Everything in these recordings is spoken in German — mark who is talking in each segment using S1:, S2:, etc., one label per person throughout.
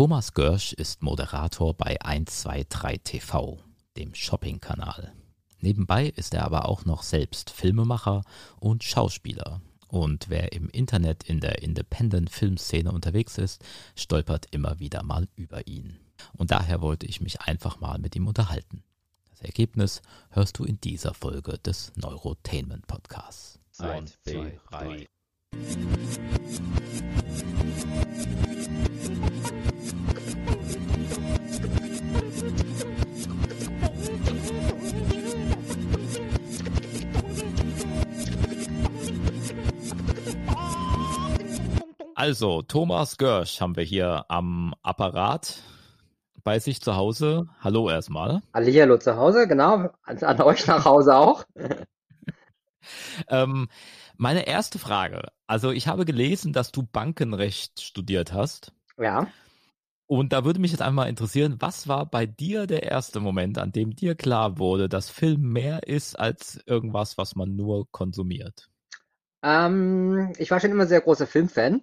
S1: Thomas Görsch ist Moderator bei 123 TV, dem Shopping-Kanal. Nebenbei ist er aber auch noch selbst Filmemacher und Schauspieler. Und wer im Internet in der Independent-Filmszene unterwegs ist, stolpert immer wieder mal über ihn. Und daher wollte ich mich einfach mal mit ihm unterhalten. Das Ergebnis hörst du in dieser Folge des Neurotainment Podcasts.
S2: Eins, zwei, drei.
S1: Also, Thomas Görsch haben wir hier am Apparat bei sich zu Hause. Hallo erstmal.
S3: Hallihallo zu Hause, genau. An, an euch nach Hause auch.
S1: ähm, meine erste Frage. Also, ich habe gelesen, dass du Bankenrecht studiert hast.
S3: Ja.
S1: Und da würde mich jetzt einmal interessieren, was war bei dir der erste Moment, an dem dir klar wurde, dass Film mehr ist als irgendwas, was man nur konsumiert?
S3: Ähm, ich war schon immer sehr großer Filmfan.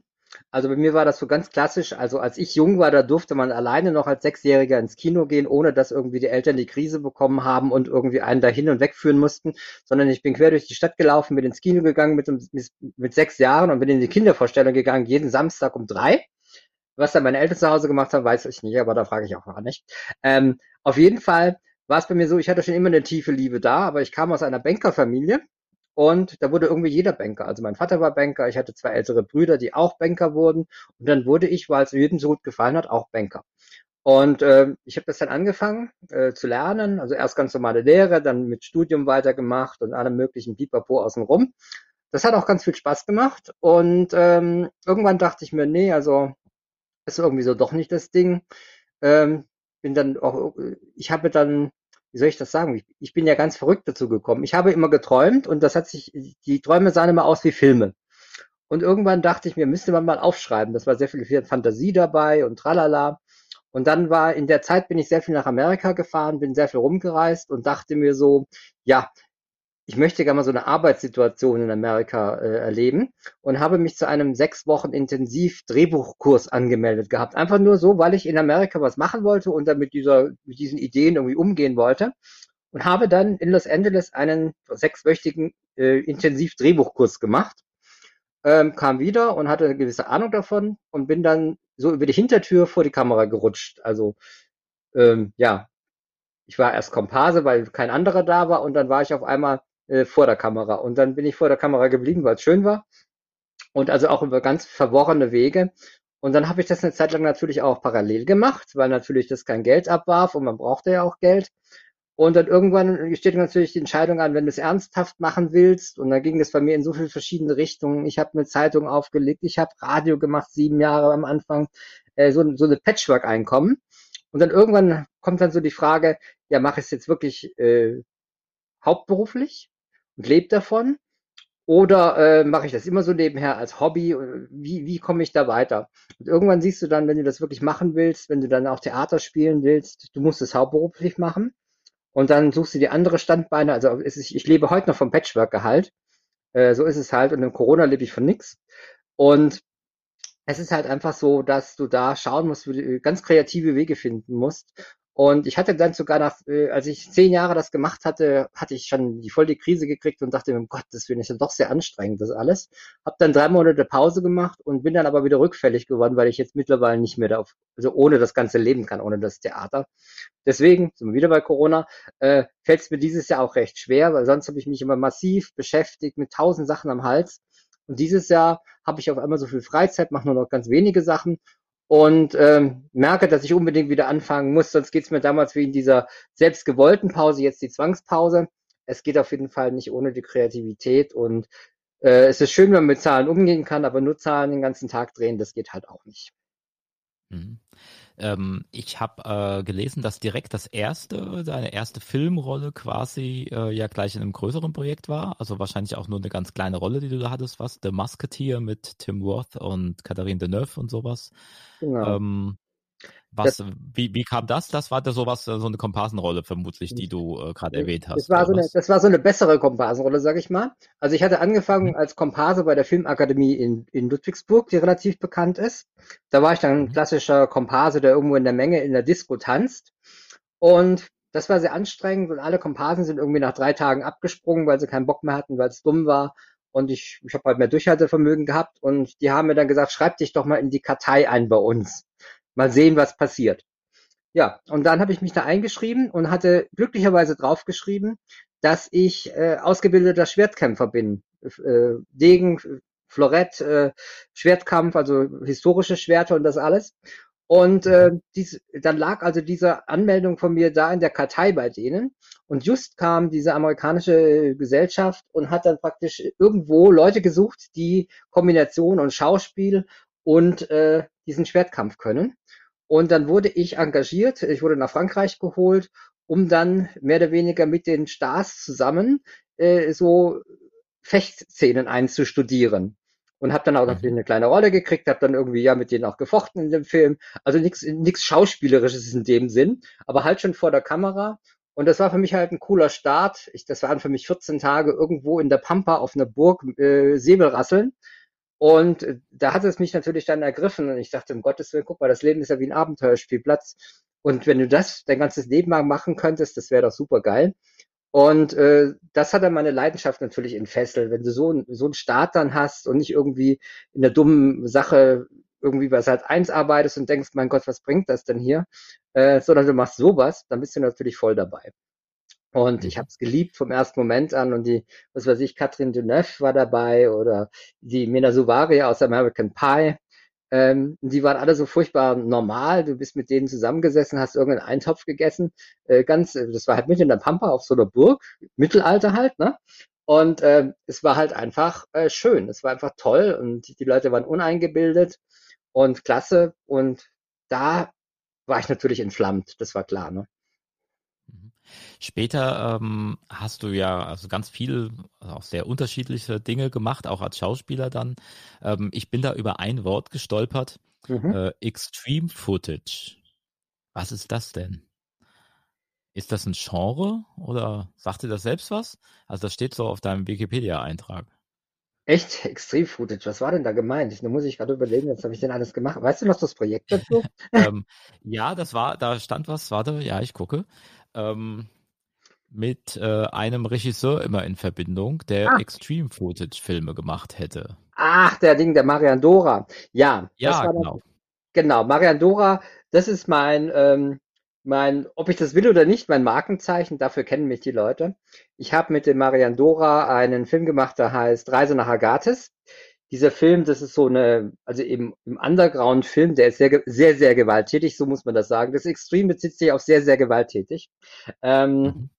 S3: Also bei mir war das so ganz klassisch. Also als ich jung war, da durfte man alleine noch als Sechsjähriger ins Kino gehen, ohne dass irgendwie die Eltern die Krise bekommen haben und irgendwie einen dahin und wegführen mussten, sondern ich bin quer durch die Stadt gelaufen, bin ins Kino gegangen mit, mit sechs Jahren und bin in die Kindervorstellung gegangen, jeden Samstag um drei. Was dann meine Eltern zu Hause gemacht haben, weiß ich nicht, aber da frage ich auch gar nicht. Ähm, auf jeden Fall war es bei mir so, ich hatte schon immer eine tiefe Liebe da, aber ich kam aus einer Bankerfamilie und da wurde irgendwie jeder Banker. Also mein Vater war Banker, ich hatte zwei ältere Brüder, die auch Banker wurden. Und dann wurde ich, weil es jedem so gut gefallen hat, auch Banker. Und äh, ich habe das dann angefangen äh, zu lernen. Also erst ganz normale Lehre, dann mit Studium weitergemacht und allem möglichen Pipapo außenrum. Das hat auch ganz viel Spaß gemacht. Und ähm, irgendwann dachte ich mir, nee, also ist irgendwie so doch nicht das Ding. Ähm, bin dann auch, ich habe dann wie soll ich das sagen? Ich, bin ja ganz verrückt dazu gekommen. Ich habe immer geträumt und das hat sich, die Träume sahen immer aus wie Filme. Und irgendwann dachte ich mir, müsste man mal aufschreiben. Das war sehr viel Fantasie dabei und tralala. Und dann war in der Zeit bin ich sehr viel nach Amerika gefahren, bin sehr viel rumgereist und dachte mir so, ja, ich möchte gerne mal so eine Arbeitssituation in Amerika äh, erleben und habe mich zu einem sechs Wochen intensiv Drehbuchkurs angemeldet gehabt. Einfach nur so, weil ich in Amerika was machen wollte und dann mit dieser, mit diesen Ideen irgendwie umgehen wollte. Und habe dann in Los Angeles einen sechswöchigen äh, intensiv Drehbuchkurs gemacht. Ähm, kam wieder und hatte eine gewisse Ahnung davon und bin dann so über die Hintertür vor die Kamera gerutscht. Also ähm, ja, ich war erst Komparse, weil kein anderer da war und dann war ich auf einmal äh, vor der Kamera. Und dann bin ich vor der Kamera geblieben, weil es schön war. Und also auch über ganz verworrene Wege. Und dann habe ich das eine Zeit lang natürlich auch parallel gemacht, weil natürlich das kein Geld abwarf und man brauchte ja auch Geld. Und dann irgendwann steht natürlich die Entscheidung an, wenn du es ernsthaft machen willst. Und dann ging das bei mir in so viele verschiedene Richtungen. Ich habe eine Zeitung aufgelegt, ich habe Radio gemacht, sieben Jahre am Anfang, äh, so, so eine Patchwork-Einkommen. Und dann irgendwann kommt dann so die Frage, ja, mache ich es jetzt wirklich äh, hauptberuflich und lebe davon? Oder äh, mache ich das immer so nebenher als Hobby? Wie, wie komme ich da weiter? Und irgendwann siehst du dann, wenn du das wirklich machen willst, wenn du dann auch Theater spielen willst, du musst es hauptberuflich machen. Und dann suchst du die andere Standbeine. Also ist, ich lebe heute noch vom Patchwork-Gehalt. Äh, so ist es halt. Und im Corona lebe ich von nix. Und es ist halt einfach so, dass du da schauen musst, wie du ganz kreative Wege finden musst, und ich hatte dann sogar nach, äh, als ich zehn Jahre das gemacht hatte, hatte ich schon die voll die Krise gekriegt und dachte mir, Gottes Willen, ist ja doch sehr anstrengend, das alles. Hab dann drei Monate Pause gemacht und bin dann aber wieder rückfällig geworden, weil ich jetzt mittlerweile nicht mehr da auf, also ohne das ganze leben kann, ohne das Theater. Deswegen, sind wir wieder bei Corona, äh, fällt es mir dieses Jahr auch recht schwer, weil sonst habe ich mich immer massiv beschäftigt mit tausend Sachen am Hals. Und dieses Jahr habe ich auf einmal so viel Freizeit, mache nur noch ganz wenige Sachen und ähm, merke, dass ich unbedingt wieder anfangen muss, sonst geht es mir damals wie in dieser selbstgewollten Pause, jetzt die Zwangspause. Es geht auf jeden Fall nicht ohne die Kreativität und äh, es ist schön, wenn man mit Zahlen umgehen kann, aber nur Zahlen den ganzen Tag drehen, das geht halt auch nicht.
S1: Mhm. Ähm, ich habe äh, gelesen, dass direkt das erste, deine erste Filmrolle quasi äh, ja gleich in einem größeren Projekt war. Also wahrscheinlich auch nur eine ganz kleine Rolle, die du da hattest, was? The Musketeer mit Tim Roth und Katharine Deneuve und sowas. Genau. Ähm, Was, wie, wie kam das? Das war da sowas, so eine Komparsenrolle vermutlich, die du äh, gerade erwähnt hast.
S3: Das war, so eine, das war so eine bessere Komparsenrolle, sag ich mal. Also ich hatte angefangen mhm. als Komparse bei der Filmakademie in, in Ludwigsburg, die relativ bekannt ist. Da war ich dann ein mhm. klassischer Komparse, der irgendwo in der Menge in der Disco tanzt. Und das war sehr anstrengend und alle Komparsen sind irgendwie nach drei Tagen abgesprungen, weil sie keinen Bock mehr hatten, weil es dumm war. Und ich, ich habe halt mehr Durchhaltevermögen gehabt und die haben mir dann gesagt, schreib dich doch mal in die Kartei ein bei uns. Mal sehen, was passiert. Ja, und dann habe ich mich da eingeschrieben und hatte glücklicherweise draufgeschrieben, dass ich äh, ausgebildeter Schwertkämpfer bin. Äh, Degen, Florett, äh, Schwertkampf, also historische Schwerter und das alles. Und äh, dies, dann lag also diese Anmeldung von mir da in der Kartei bei denen. Und just kam diese amerikanische Gesellschaft und hat dann praktisch irgendwo Leute gesucht, die Kombination und Schauspiel und äh, diesen Schwertkampf können. Und dann wurde ich engagiert, ich wurde nach Frankreich geholt, um dann mehr oder weniger mit den Stars zusammen äh, so Fechtszenen einzustudieren und habe dann auch natürlich mhm. eine kleine Rolle gekriegt, habe dann irgendwie ja mit denen auch gefochten in dem Film. Also nichts nichts schauspielerisches in dem Sinn, aber halt schon vor der Kamera. Und das war für mich halt ein cooler Start. Ich, das waren für mich 14 Tage irgendwo in der Pampa auf einer Burg äh, Säbelrasseln. Und äh, da hat es mich natürlich dann ergriffen und ich dachte, um Gottes Willen, guck mal, das Leben ist ja wie ein Abenteuerspielplatz. Und wenn du das dein ganzes Leben lang machen könntest, das wäre doch super geil. Und äh, das hat dann meine Leidenschaft natürlich entfesselt. Wenn du so, so einen Start dann hast und nicht irgendwie in der dummen Sache irgendwie bei Sat 1 arbeitest und denkst, mein Gott, was bringt das denn hier? Äh, sondern du machst sowas, dann bist du natürlich voll dabei. Und ich mhm. habe es geliebt vom ersten Moment an und die, was weiß ich, Catherine Deneuve war dabei oder die Mena Suvari aus American Pie. Ähm, die waren alle so furchtbar normal. Du bist mit denen zusammengesessen, hast irgendeinen Eintopf gegessen. Äh, ganz, äh, das war halt mitten in der Pampa auf so einer Burg, Mittelalter halt, ne? Und äh, es war halt einfach äh, schön. Es war einfach toll und die Leute waren uneingebildet und klasse. Und da war ich natürlich entflammt, das war klar, ne?
S1: Später ähm, hast du ja also ganz viel, also auch sehr unterschiedliche Dinge gemacht, auch als Schauspieler dann. Ähm, ich bin da über ein Wort gestolpert. Mhm. Äh, Extreme Footage. Was ist das denn? Ist das ein Genre oder sagt dir das selbst was? Also das steht so auf deinem Wikipedia-Eintrag.
S3: Echt? Extreme Footage, was war denn da gemeint? Da muss ich gerade überlegen, was habe ich denn alles gemacht? Weißt du noch das Projekt dazu?
S1: ähm, ja, das war, da stand was, warte, ja, ich gucke ähm, mit äh, einem Regisseur immer in Verbindung, der ah. Extreme Footage Filme gemacht hätte.
S3: Ach, der Ding, der Marian Dora. Ja,
S1: ja genau.
S3: Das, genau, Marian Dora, das ist mein, ähm, mein, ob ich das will oder nicht, mein Markenzeichen, dafür kennen mich die Leute. Ich habe mit dem Marian Dora einen Film gemacht, der heißt Reise nach Agatis dieser Film, das ist so eine, also eben im Underground-Film, der ist sehr, sehr, sehr gewalttätig, so muss man das sagen. Das Extrem bezieht sich auf sehr, sehr gewalttätig. Ähm, mhm.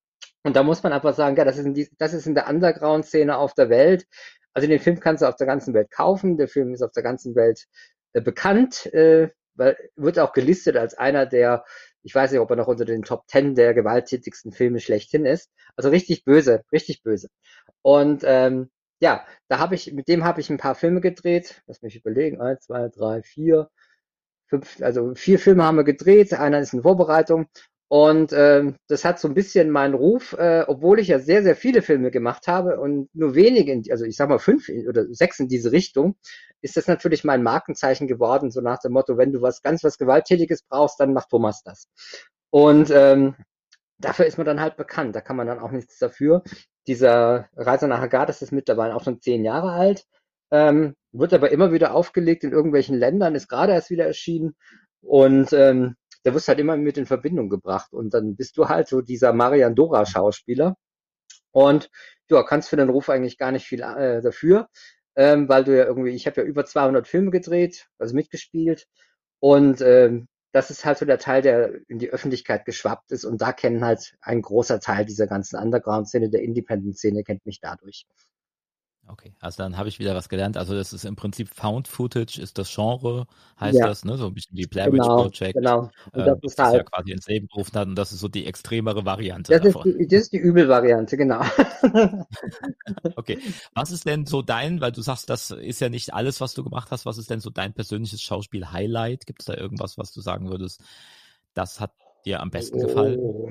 S3: Und da muss man einfach sagen, ja, das ist in, die, das ist in der Underground-Szene auf der Welt. Also den Film kannst du auf der ganzen Welt kaufen. Der Film ist auf der ganzen Welt äh, bekannt, äh, weil, wird auch gelistet als einer der, ich weiß nicht, ob er noch unter den Top Ten der gewalttätigsten Filme schlechthin ist. Also richtig böse, richtig böse. Und ähm, ja, da habe ich, mit dem habe ich ein paar Filme gedreht. Lass mich überlegen. Eins, zwei, drei, vier, fünf, also vier Filme haben wir gedreht. Einer ist in Vorbereitung. Und ähm, das hat so ein bisschen meinen Ruf, äh, obwohl ich ja sehr, sehr viele Filme gemacht habe und nur wenige, in, also ich sag mal fünf oder sechs in diese Richtung, ist das natürlich mein Markenzeichen geworden, so nach dem Motto, wenn du was ganz was Gewalttätiges brauchst, dann macht Thomas das. Und ähm, dafür ist man dann halt bekannt. Da kann man dann auch nichts dafür. Dieser Reise nach Agadas ist mittlerweile auch schon zehn Jahre alt, ähm, wird aber immer wieder aufgelegt in irgendwelchen Ländern, ist gerade erst wieder erschienen und ähm, da wirst halt immer mit in Verbindung gebracht und dann bist du halt so dieser Marian Dora Schauspieler und ja, kannst für den Ruf eigentlich gar nicht viel äh, dafür, ähm, weil du ja irgendwie, ich habe ja über 200 Filme gedreht, also mitgespielt und ähm, das ist halt so der Teil, der in die Öffentlichkeit geschwappt ist. Und da kennen halt ein großer Teil dieser ganzen Underground-Szene, der Independent-Szene, kennt mich dadurch.
S1: Okay, also dann habe ich wieder was gelernt. Also das ist im Prinzip Found Footage ist das Genre, heißt ja. das, ne? So ein bisschen wie Blair Witch
S3: genau,
S1: Project.
S3: Genau.
S1: Und das, äh, ist halt, ja quasi ins Leben gerufen hat und das ist so die extremere Variante
S3: das
S1: davon.
S3: Ist die, das ist die Übelvariante, genau.
S1: okay. Was ist denn so dein, weil du sagst, das ist ja nicht alles, was du gemacht hast, was ist denn so dein persönliches Schauspiel-Highlight? Gibt es da irgendwas, was du sagen würdest, das hat dir am besten gefallen?
S3: Oh.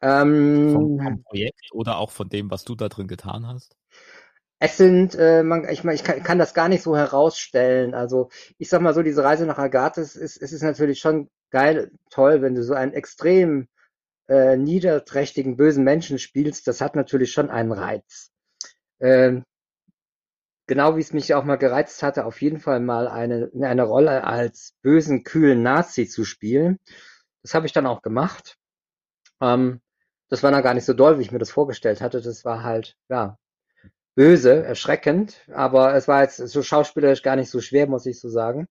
S3: Ähm,
S1: vom, vom Projekt oder auch von dem, was du da drin getan hast?
S3: Es sind, äh, man, ich ich kann, kann das gar nicht so herausstellen. Also ich sag mal so, diese Reise nach Agathis ist, ist, ist natürlich schon geil, toll, wenn du so einen extrem äh, niederträchtigen, bösen Menschen spielst. Das hat natürlich schon einen Reiz. Ähm, genau wie es mich auch mal gereizt hatte, auf jeden Fall mal eine, eine Rolle als bösen, kühlen Nazi zu spielen. Das habe ich dann auch gemacht. Ähm, das war dann gar nicht so doll, wie ich mir das vorgestellt hatte. Das war halt, ja, böse, erschreckend, aber es war jetzt so schauspielerisch gar nicht so schwer, muss ich so sagen.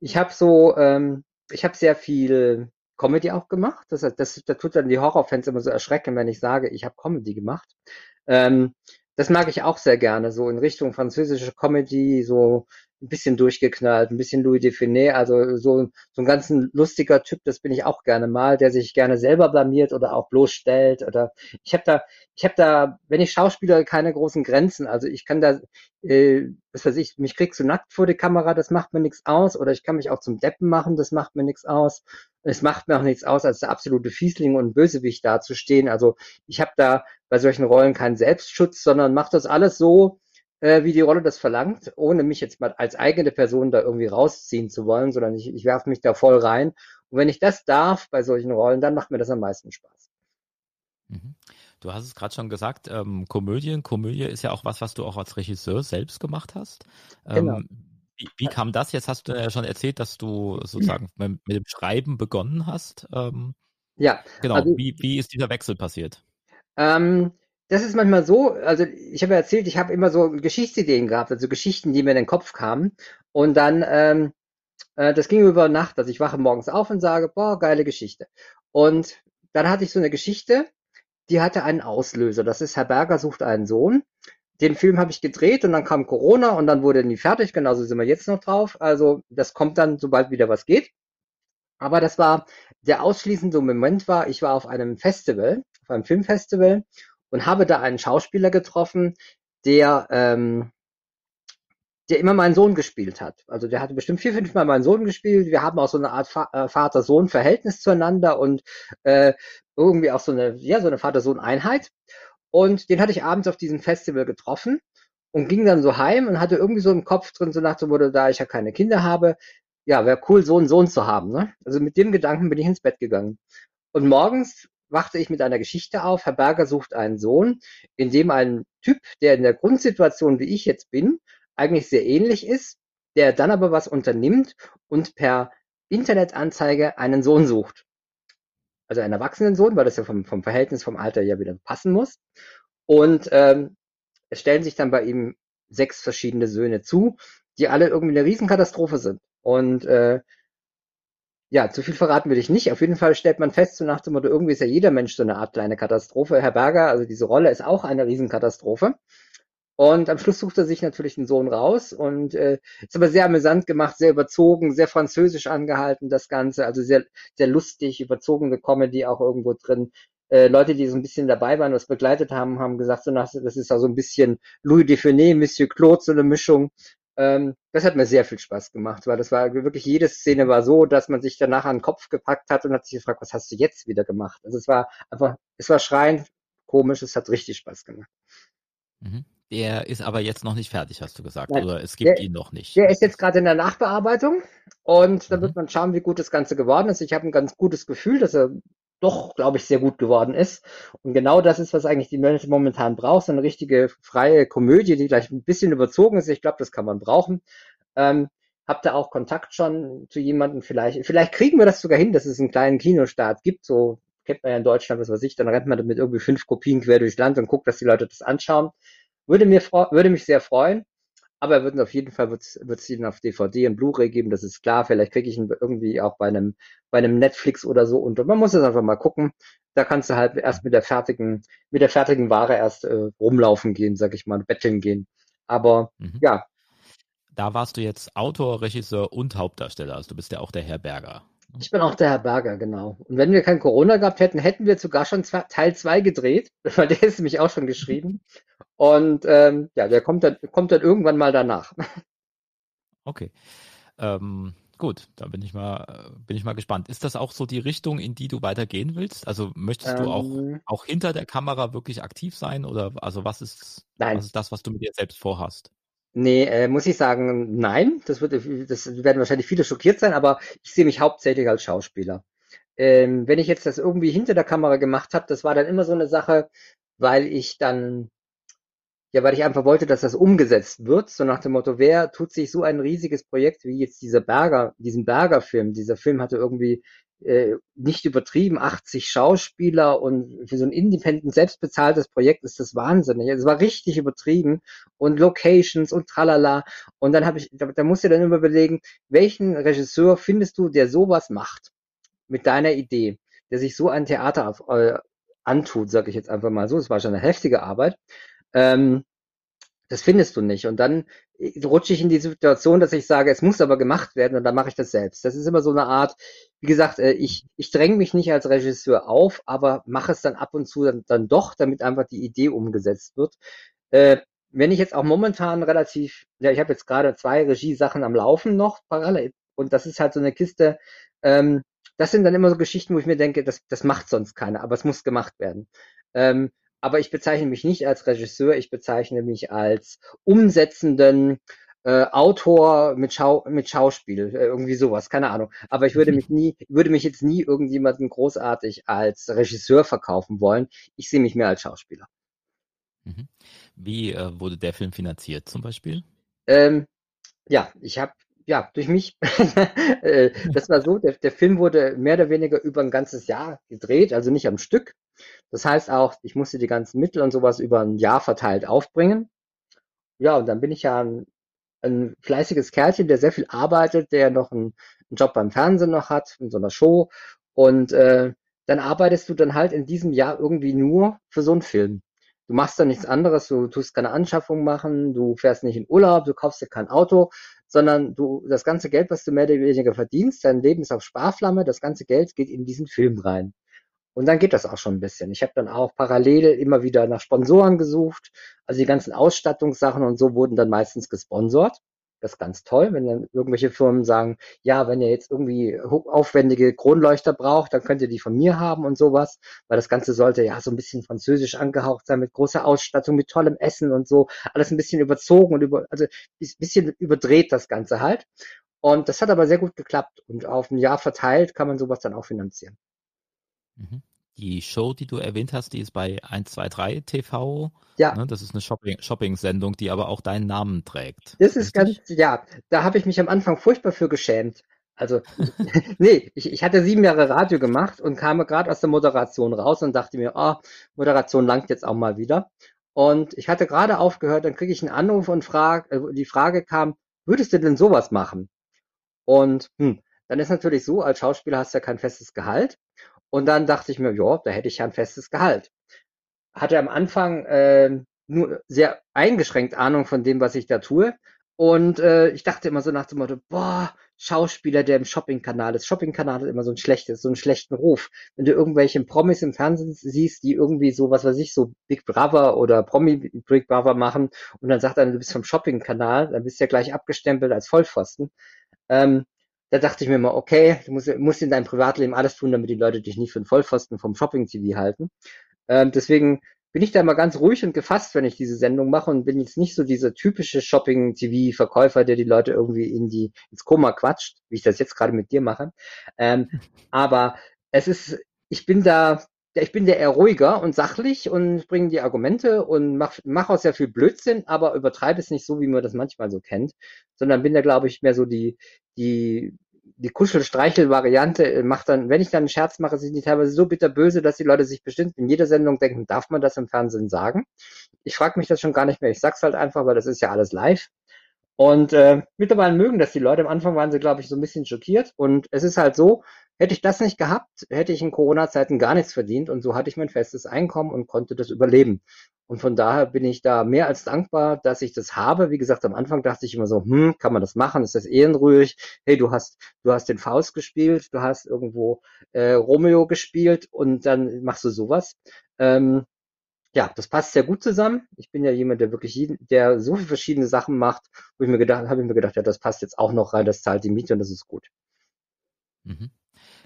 S3: Ich habe so, ähm, ich habe sehr viel Comedy auch gemacht. Das, das, das tut dann die Horrorfans immer so erschrecken, wenn ich sage, ich habe Comedy gemacht. Ähm, das mag ich auch sehr gerne, so in Richtung französische Comedy, so ein bisschen durchgeknallt, ein bisschen Louis Define, also so, so ein ganz lustiger Typ, das bin ich auch gerne mal, der sich gerne selber blamiert oder auch bloßstellt oder ich habe da, ich habe da, wenn ich Schauspieler, keine großen Grenzen, also ich kann da, äh, was weiß ich, mich kriegst du nackt vor die Kamera, das macht mir nichts aus oder ich kann mich auch zum Deppen machen, das macht mir nichts aus. Es macht mir auch nichts aus, als der absolute Fiesling und Bösewicht dazustehen. Also ich habe da bei solchen Rollen keinen Selbstschutz, sondern mache das alles so, äh, wie die Rolle das verlangt, ohne mich jetzt mal als eigene Person da irgendwie rausziehen zu wollen, sondern ich, ich werfe mich da voll rein. Und wenn ich das darf bei solchen Rollen, dann macht mir das am meisten Spaß.
S1: Mhm. Du hast es gerade schon gesagt, ähm, Komödien. Komödie ist ja auch was, was du auch als Regisseur selbst gemacht hast. Ähm, genau. Wie, wie, kam das? Jetzt hast du ja schon erzählt, dass du sozusagen mit, mit dem Schreiben begonnen hast. Ähm,
S3: ja.
S1: Genau. Also, wie, wie ist dieser Wechsel passiert?
S3: Ähm, das ist manchmal so, also ich habe ja erzählt, ich habe immer so Geschichtsideen gehabt, also Geschichten, die mir in den Kopf kamen. Und dann, ähm, äh, das ging über Nacht. Also ich wache morgens auf und sage, boah, geile Geschichte. Und dann hatte ich so eine Geschichte, die hatte einen Auslöser. Das ist Herr Berger sucht einen Sohn. Den Film habe ich gedreht und dann kam Corona und dann wurde nie fertig. Genauso sind wir jetzt noch drauf. Also das kommt dann, sobald wieder was geht. Aber das war der ausschließende Moment war, ich war auf einem Festival, auf einem Filmfestival und habe da einen Schauspieler getroffen, der, ähm, der immer meinen Sohn gespielt hat. Also der hatte bestimmt vier, fünf Mal meinen Sohn gespielt. Wir haben auch so eine Art äh, Vater-Sohn-Verhältnis zueinander und äh, irgendwie auch so eine, ja, so eine Vater-Sohn-Einheit. Und den hatte ich abends auf diesem Festival getroffen und ging dann so heim und hatte irgendwie so im Kopf drin, so nach dem Motto, da ich ja keine Kinder habe, ja, wäre cool, so einen Sohn zu haben. Ne? Also mit dem Gedanken bin ich ins Bett gegangen. Und morgens wachte ich mit einer Geschichte auf. Herr Berger sucht einen Sohn, in dem ein Typ, der in der Grundsituation, wie ich jetzt bin, eigentlich sehr ähnlich ist, der dann aber was unternimmt und per Internetanzeige einen Sohn sucht. Also einen erwachsenen Sohn, weil das ja vom, vom Verhältnis, vom Alter ja wieder passen muss. Und ähm, es stellen sich dann bei ihm sechs verschiedene Söhne zu, die alle irgendwie eine Riesenkatastrophe sind. Und äh, ja, zu viel verraten will ich nicht. Auf jeden Fall stellt man fest, so nach dem Motto, irgendwie ist ja jeder Mensch so eine Art kleine Katastrophe. Herr Berger, also diese Rolle ist auch eine Riesenkatastrophe. Und am Schluss sucht er sich natürlich einen Sohn raus und äh, ist aber sehr amüsant gemacht, sehr überzogen, sehr französisch angehalten, das Ganze. Also sehr, sehr lustig, überzogene Comedy auch irgendwo drin. Äh, Leute, die so ein bisschen dabei waren, was begleitet haben, haben gesagt, so nach, das ist ja so ein bisschen Louis Define, Monsieur Claude, so eine Mischung. Ähm, das hat mir sehr viel Spaß gemacht, weil das war wirklich, jede Szene war so, dass man sich danach an den Kopf gepackt hat und hat sich gefragt, was hast du jetzt wieder gemacht? Also es war einfach, es war schreiend komisch, es hat richtig Spaß gemacht.
S1: Mhm. Der ist aber jetzt noch nicht fertig, hast du gesagt, Nein, oder es gibt
S3: der,
S1: ihn noch nicht.
S3: Der ist jetzt gerade in der Nachbearbeitung und dann mhm. wird man schauen, wie gut das Ganze geworden ist. Ich habe ein ganz gutes Gefühl, dass er doch, glaube ich, sehr gut geworden ist. Und genau das ist, was eigentlich die Menschen momentan braucht, so eine richtige freie Komödie, die gleich ein bisschen überzogen ist. Ich glaube, das kann man brauchen. Ähm, habt ihr auch Kontakt schon zu jemandem vielleicht? Vielleicht kriegen wir das sogar hin, dass es einen kleinen Kinostart gibt. So kennt man ja in Deutschland, was weiß ich, dann rennt man mit irgendwie fünf Kopien quer durchs Land und guckt, dass die Leute das anschauen. Würde mir würde mich sehr freuen. Aber würden auf jeden Fall wird es ihn auf DVD und Blu-ray geben, das ist klar. Vielleicht kriege ich ihn irgendwie auch bei einem, bei einem Netflix oder so und man muss es einfach mal gucken. Da kannst du halt erst mit der fertigen, mit der fertigen Ware erst äh, rumlaufen gehen, sag ich mal, betteln gehen. Aber mhm. ja.
S1: Da warst du jetzt Autor, Regisseur und Hauptdarsteller. Also du bist ja auch der Herr Berger.
S3: Ich bin auch der Herr Berger, genau. Und wenn wir kein Corona gehabt hätten, hätten wir sogar schon zwei, Teil 2 gedreht, weil der ist nämlich auch schon geschrieben. Und ähm, ja, der kommt dann, kommt dann irgendwann mal danach.
S1: Okay. Ähm, gut, da bin ich mal, bin ich mal gespannt. Ist das auch so die Richtung, in die du weitergehen willst? Also möchtest ähm, du auch, ähm. auch hinter der Kamera wirklich aktiv sein? Oder also was ist, nein. was ist das, was du mit dir selbst vorhast?
S3: Nee, äh, muss ich sagen, nein. Das, wird, das werden wahrscheinlich viele schockiert sein, aber ich sehe mich hauptsächlich als Schauspieler. Ähm, wenn ich jetzt das irgendwie hinter der Kamera gemacht habe, das war dann immer so eine Sache, weil ich dann, ja, weil ich einfach wollte, dass das umgesetzt wird, so nach dem Motto, wer tut sich so ein riesiges Projekt wie jetzt dieser Berger, diesen Berger-Film. Dieser Film hatte irgendwie äh, nicht übertrieben, 80 Schauspieler und für so ein independent, selbstbezahltes Projekt ist das wahnsinnig. Es war richtig übertrieben und Locations und tralala. Und dann habe ich, da, da musst du dann immer überlegen, welchen Regisseur findest du, der sowas macht mit deiner Idee, der sich so ein Theater auf, äh, antut, sage ich jetzt einfach mal so. Es war schon eine heftige Arbeit. Ähm, das findest du nicht. Und dann äh, rutsche ich in die Situation, dass ich sage, es muss aber gemacht werden und dann mache ich das selbst. Das ist immer so eine Art, wie gesagt, äh, ich, ich dränge mich nicht als Regisseur auf, aber mache es dann ab und zu dann, dann doch, damit einfach die Idee umgesetzt wird. Äh, wenn ich jetzt auch momentan relativ, ja, ich habe jetzt gerade zwei Regiesachen am Laufen noch parallel und das ist halt so eine Kiste, ähm, das sind dann immer so Geschichten, wo ich mir denke, das, das macht sonst keiner, aber es muss gemacht werden. Ähm, aber ich bezeichne mich nicht als Regisseur, ich bezeichne mich als umsetzenden äh, Autor mit, Schau mit Schauspiel, äh, irgendwie sowas, keine Ahnung. Aber ich würde mich nie, würde mich jetzt nie irgendjemanden großartig als Regisseur verkaufen wollen. Ich sehe mich mehr als Schauspieler.
S1: Mhm. Wie äh, wurde der Film finanziert zum Beispiel?
S3: Ähm, ja, ich habe ja, durch mich. Äh, das war so, der, der Film wurde mehr oder weniger über ein ganzes Jahr gedreht, also nicht am Stück. Das heißt auch, ich musste die ganzen Mittel und sowas über ein Jahr verteilt aufbringen. Ja, und dann bin ich ja ein, ein fleißiges Kerlchen, der sehr viel arbeitet, der noch einen, einen Job beim Fernsehen noch hat, in so einer Show. Und äh, dann arbeitest du dann halt in diesem Jahr irgendwie nur für so einen Film. Du machst dann nichts anderes, du tust keine Anschaffung machen, du fährst nicht in Urlaub, du kaufst dir kein Auto, sondern du, das ganze Geld, was du mehr oder weniger verdienst, dein Leben ist auf Sparflamme, das ganze Geld geht in diesen Film rein. Und dann geht das auch schon ein bisschen. Ich habe dann auch parallel immer wieder nach Sponsoren gesucht. Also die ganzen Ausstattungssachen und so wurden dann meistens gesponsert. Das ist ganz toll, wenn dann irgendwelche Firmen sagen, ja, wenn ihr jetzt irgendwie aufwendige Kronleuchter braucht, dann könnt ihr die von mir haben und sowas, weil das Ganze sollte ja so ein bisschen französisch angehaucht sein, mit großer Ausstattung, mit tollem Essen und so, alles ein bisschen überzogen und über, also ein bisschen überdreht das Ganze halt. Und das hat aber sehr gut geklappt und auf ein Jahr verteilt kann man sowas dann auch finanzieren.
S1: Mhm. Die Show, die du erwähnt hast, die ist bei 123 TV.
S3: Ja.
S1: Ne, das ist eine Shopping-Sendung, die aber auch deinen Namen trägt.
S3: Das ist ganz, ja, da habe ich mich am Anfang furchtbar für geschämt. Also, nee, ich, ich hatte sieben Jahre Radio gemacht und kam gerade aus der Moderation raus und dachte mir, oh, Moderation langt jetzt auch mal wieder. Und ich hatte gerade aufgehört, dann kriege ich einen Anruf und frag, äh, die Frage kam, würdest du denn sowas machen? Und hm, dann ist natürlich so, als Schauspieler hast du ja kein festes Gehalt. Und dann dachte ich mir, ja, da hätte ich ja ein festes Gehalt. Hatte am Anfang äh, nur sehr eingeschränkt Ahnung von dem, was ich da tue. Und äh, ich dachte immer so nach dem Motto, boah, Schauspieler, der im Shopping-Kanal ist. Shopping-Kanal hat immer so ein schlechtes, so einen schlechten Ruf. Wenn du irgendwelche Promis im Fernsehen siehst, die irgendwie so, was weiß ich, so Big Brother oder Promi Big Brother machen und dann sagt einer, du bist vom Shopping-Kanal, dann bist du ja gleich abgestempelt als Vollpfosten. Ähm, da dachte ich mir mal, okay, du musst, musst in deinem Privatleben alles tun, damit die Leute dich nicht für einen Vollpfosten vom Shopping-TV halten. Ähm, deswegen bin ich da mal ganz ruhig und gefasst, wenn ich diese Sendung mache und bin jetzt nicht so dieser typische Shopping-TV-Verkäufer, der die Leute irgendwie in die, ins Koma quatscht, wie ich das jetzt gerade mit dir mache. Ähm, aber es ist, ich bin da, ich bin da eher ruhiger und sachlich und bringe die Argumente und mache mach auch sehr viel Blödsinn, aber übertreibe es nicht so, wie man das manchmal so kennt, sondern bin da, glaube ich, mehr so die, die die Kuschel-Streichel-Variante äh, macht dann, wenn ich dann einen Scherz mache, sind die teilweise so bitterböse, dass die Leute sich bestimmt in jeder Sendung denken, darf man das im Fernsehen sagen? Ich frage mich das schon gar nicht mehr. Ich sag's halt einfach, weil das ist ja alles live. Und äh, mittlerweile mögen das die Leute. Am Anfang waren sie, glaube ich, so ein bisschen schockiert. Und es ist halt so, hätte ich das nicht gehabt, hätte ich in Corona-Zeiten gar nichts verdient. Und so hatte ich mein festes Einkommen und konnte das überleben. Und von daher bin ich da mehr als dankbar, dass ich das habe. Wie gesagt, am Anfang dachte ich immer so, hm, kann man das machen? Ist das ehrenruhig? Hey, du hast, du hast den Faust gespielt, du hast irgendwo äh, Romeo gespielt und dann machst du sowas. Ähm, ja, das passt sehr gut zusammen. Ich bin ja jemand, der wirklich jeden, der so viele verschiedene Sachen macht, wo ich mir gedacht, habe ich mir gedacht, ja, das passt jetzt auch noch rein, das zahlt die Miete und das ist gut.
S1: Mhm.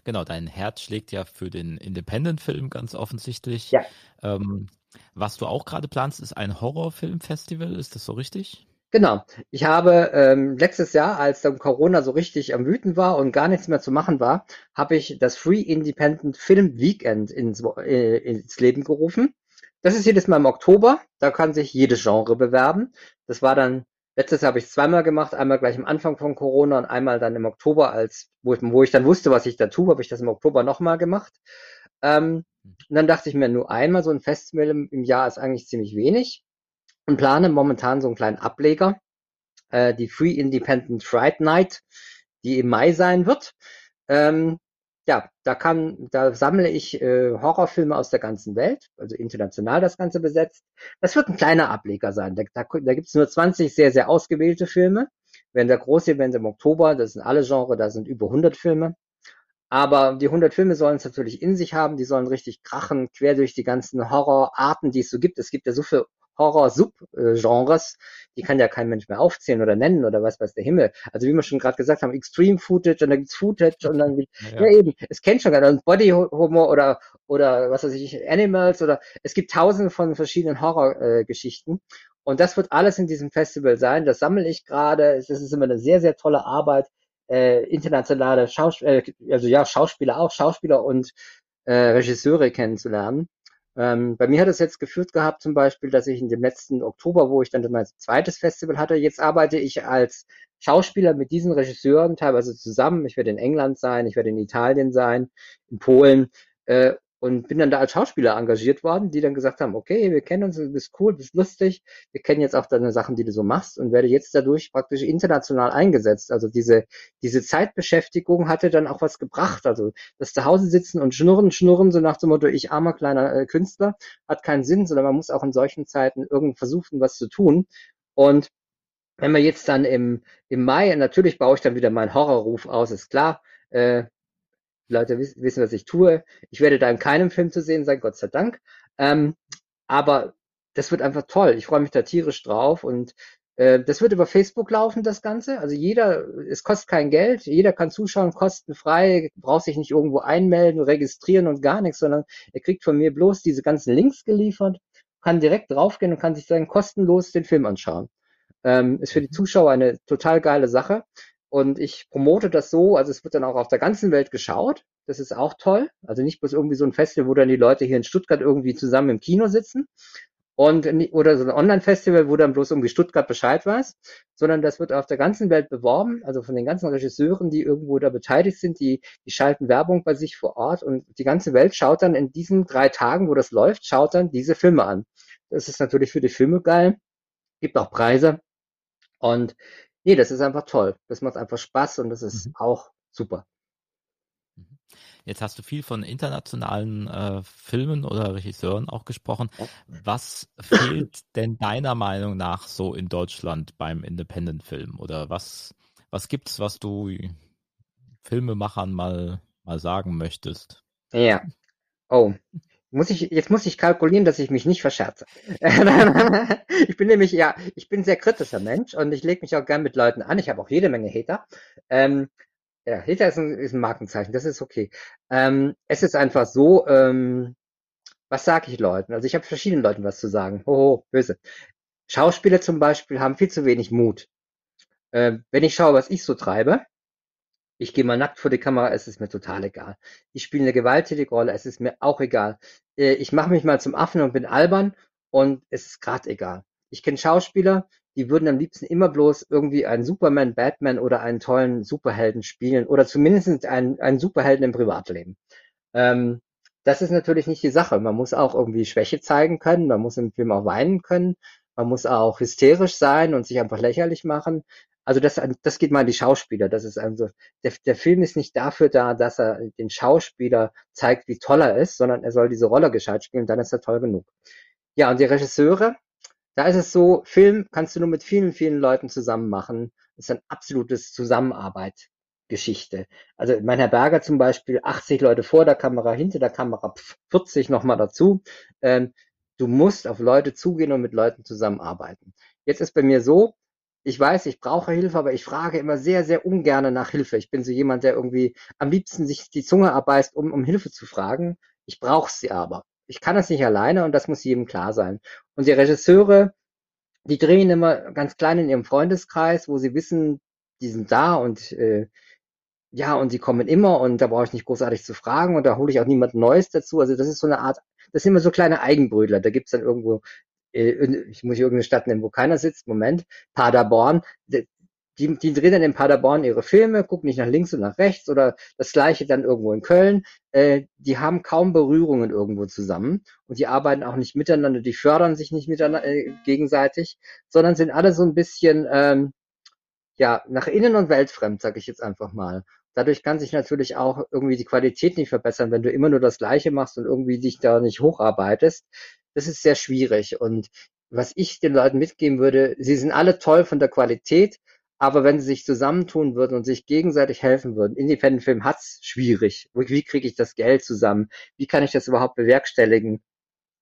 S1: Genau, dein Herz schlägt ja für den Independent-Film ganz offensichtlich.
S3: Ja.
S1: Ähm, was du auch gerade planst, ist ein Horrorfilmfestival, ist das so richtig?
S3: Genau. Ich habe ähm, letztes Jahr, als dann Corona so richtig am Wüten war und gar nichts mehr zu machen war, habe ich das Free Independent Film Weekend ins, äh, ins Leben gerufen. Das ist jedes Mal im Oktober. Da kann sich jedes Genre bewerben. Das war dann, letztes Jahr habe ich es zweimal gemacht. Einmal gleich am Anfang von Corona und einmal dann im Oktober, als wo ich, wo ich dann wusste, was ich da tue, habe ich das im Oktober nochmal gemacht. Ähm, und dann dachte ich mir, nur einmal so ein Festival im, im Jahr ist eigentlich ziemlich wenig und plane momentan so einen kleinen Ableger, äh, die Free Independent Fright Night, die im Mai sein wird. Ähm, ja, da kann, da sammle ich äh, Horrorfilme aus der ganzen Welt, also international das Ganze besetzt. Das wird ein kleiner Ableger sein. Da, da, da gibt es nur 20 sehr, sehr ausgewählte Filme. Wenn der große Event im Oktober, das sind alle Genres, da sind über 100 Filme. Aber die 100 Filme sollen es natürlich in sich haben, die sollen richtig krachen, quer durch die ganzen Horrorarten, die es so gibt. Es gibt ja so viele Horror-Subgenres, die kann ja kein Mensch mehr aufzählen oder nennen oder was weiß der Himmel. Also wie wir schon gerade gesagt haben, Extreme Footage und dann gibt's Footage und dann ja, ja eben, es kennt schon gar nicht. Body Humor oder oder was weiß ich, Animals oder es gibt tausende von verschiedenen Horrorgeschichten. Äh, und das wird alles in diesem Festival sein. Das sammle ich gerade. Es ist immer eine sehr, sehr tolle Arbeit. Äh, internationale Schauspieler, äh, also ja, Schauspieler auch, Schauspieler und äh, Regisseure kennenzulernen. Ähm, bei mir hat es jetzt geführt gehabt, zum Beispiel, dass ich in dem letzten Oktober, wo ich dann mein zweites Festival hatte, jetzt arbeite ich als Schauspieler mit diesen Regisseuren teilweise zusammen. Ich werde in England sein, ich werde in Italien sein, in Polen. Äh, und bin dann da als Schauspieler engagiert worden, die dann gesagt haben, okay, wir kennen uns, du bist cool, du bist lustig, wir kennen jetzt auch deine Sachen, die du so machst und werde jetzt dadurch praktisch international eingesetzt. Also diese, diese Zeitbeschäftigung hatte dann auch was gebracht. Also das zu Hause sitzen und schnurren, schnurren, so nach dem Motto, ich armer kleiner äh, Künstler, hat keinen Sinn, sondern man muss auch in solchen Zeiten irgendwie versuchen, was zu tun. Und wenn man jetzt dann im, im Mai, natürlich baue ich dann wieder meinen Horrorruf aus, ist klar, äh, die Leute wissen, was ich tue. Ich werde da in keinem Film zu sehen sein, Gott sei Dank. Ähm, aber das wird einfach toll. Ich freue mich da tierisch drauf und äh, das wird über Facebook laufen, das Ganze. Also jeder, es kostet kein Geld, jeder kann zuschauen, kostenfrei, braucht sich nicht irgendwo einmelden, registrieren und gar nichts, sondern er kriegt von mir bloß diese ganzen Links geliefert, kann direkt draufgehen und kann sich dann kostenlos den Film anschauen. Ähm, ist für die Zuschauer eine total geile Sache. Und ich promote das so, also es wird dann auch auf der ganzen Welt geschaut. Das ist auch toll. Also nicht bloß irgendwie so ein Festival, wo dann die Leute hier in Stuttgart irgendwie zusammen im Kino sitzen. Und, oder so ein Online-Festival, wo dann bloß irgendwie Stuttgart Bescheid weiß, sondern das wird auf der ganzen Welt beworben, also von den ganzen Regisseuren, die irgendwo da beteiligt sind, die, die schalten Werbung bei sich vor Ort und die ganze Welt schaut dann in diesen drei Tagen, wo das läuft, schaut dann diese Filme an. Das ist natürlich für die Filme geil, gibt auch Preise und Nee, das ist einfach toll. Das macht einfach Spaß und das ist mhm. auch super.
S1: Mhm. Jetzt hast du viel von internationalen äh, Filmen oder Regisseuren auch gesprochen. Was fehlt denn deiner Meinung nach so in Deutschland beim Independent-Film? Oder was, was gibt's, was du Filmemachern mal, mal sagen möchtest?
S3: Ja. Oh, muss ich, jetzt muss ich kalkulieren, dass ich mich nicht verscherze. ich bin nämlich, ja, ich bin ein sehr kritischer Mensch und ich lege mich auch gern mit Leuten an. Ich habe auch jede Menge Hater. Ähm, ja, Hater ist ein, ist ein Markenzeichen, das ist okay. Ähm, es ist einfach so, ähm, was sage ich Leuten? Also ich habe verschiedenen Leuten was zu sagen. Hoho, böse. Schauspieler zum Beispiel haben viel zu wenig Mut. Äh, wenn ich schaue, was ich so treibe, ich gehe mal nackt vor die Kamera, es ist mir total egal. Ich spiele eine gewalttätige Rolle, es ist mir auch egal. Äh, ich mache mich mal zum Affen und bin albern und es ist gerade egal. Ich kenne Schauspieler, die würden am liebsten immer bloß irgendwie einen Superman, Batman oder einen tollen Superhelden spielen oder zumindest einen, einen Superhelden im Privatleben. Ähm, das ist natürlich nicht die Sache. Man muss auch irgendwie Schwäche zeigen können, man muss im Film auch weinen können, man muss auch hysterisch sein und sich einfach lächerlich machen. Also das, das geht mal an die Schauspieler. Das ist also, der, der Film ist nicht dafür da, dass er den Schauspieler zeigt, wie toll er ist, sondern er soll diese Rolle gescheit spielen, dann ist er toll genug. Ja, und die Regisseure, da ist es so, Film kannst du nur mit vielen, vielen Leuten zusammen machen. Das ist ein absolutes Zusammenarbeit. Geschichte. Also mein Herr Berger zum Beispiel, 80 Leute vor der Kamera, hinter der Kamera 40 nochmal dazu. Ähm, du musst auf Leute zugehen und mit Leuten zusammenarbeiten. Jetzt ist bei mir so, ich weiß, ich brauche Hilfe, aber ich frage immer sehr, sehr ungern nach Hilfe. Ich bin so jemand, der irgendwie am liebsten sich die Zunge abbeißt, um, um Hilfe zu fragen. Ich brauche sie aber. Ich kann das nicht alleine und das muss jedem klar sein. Und die Regisseure, die drehen immer ganz klein in ihrem Freundeskreis, wo sie wissen, die sind da und äh, ja, und sie kommen immer und da brauche ich nicht großartig zu fragen und da hole ich auch niemand Neues dazu. Also das ist so eine Art, das sind immer so kleine Eigenbrödler. Da gibt's dann irgendwo, ich muss hier irgendeine Stadt nennen, wo keiner sitzt, Moment, Paderborn. Die, die drehen dann in Paderborn ihre Filme, gucken nicht nach links und nach rechts oder das gleiche dann irgendwo in Köln. Äh, die haben kaum Berührungen irgendwo zusammen und die arbeiten auch nicht miteinander, die fördern sich nicht miteinander äh, gegenseitig, sondern sind alle so ein bisschen ähm, ja, nach innen und weltfremd, sage ich jetzt einfach mal. Dadurch kann sich natürlich auch irgendwie die Qualität nicht verbessern, wenn du immer nur das Gleiche machst und irgendwie dich da nicht hocharbeitest. Das ist sehr schwierig. Und was ich den Leuten mitgeben würde, sie sind alle toll von der Qualität, aber wenn sie sich zusammentun würden und sich gegenseitig helfen würden, Independent Film hat's schwierig. Wie kriege ich das Geld zusammen? Wie kann ich das überhaupt bewerkstelligen?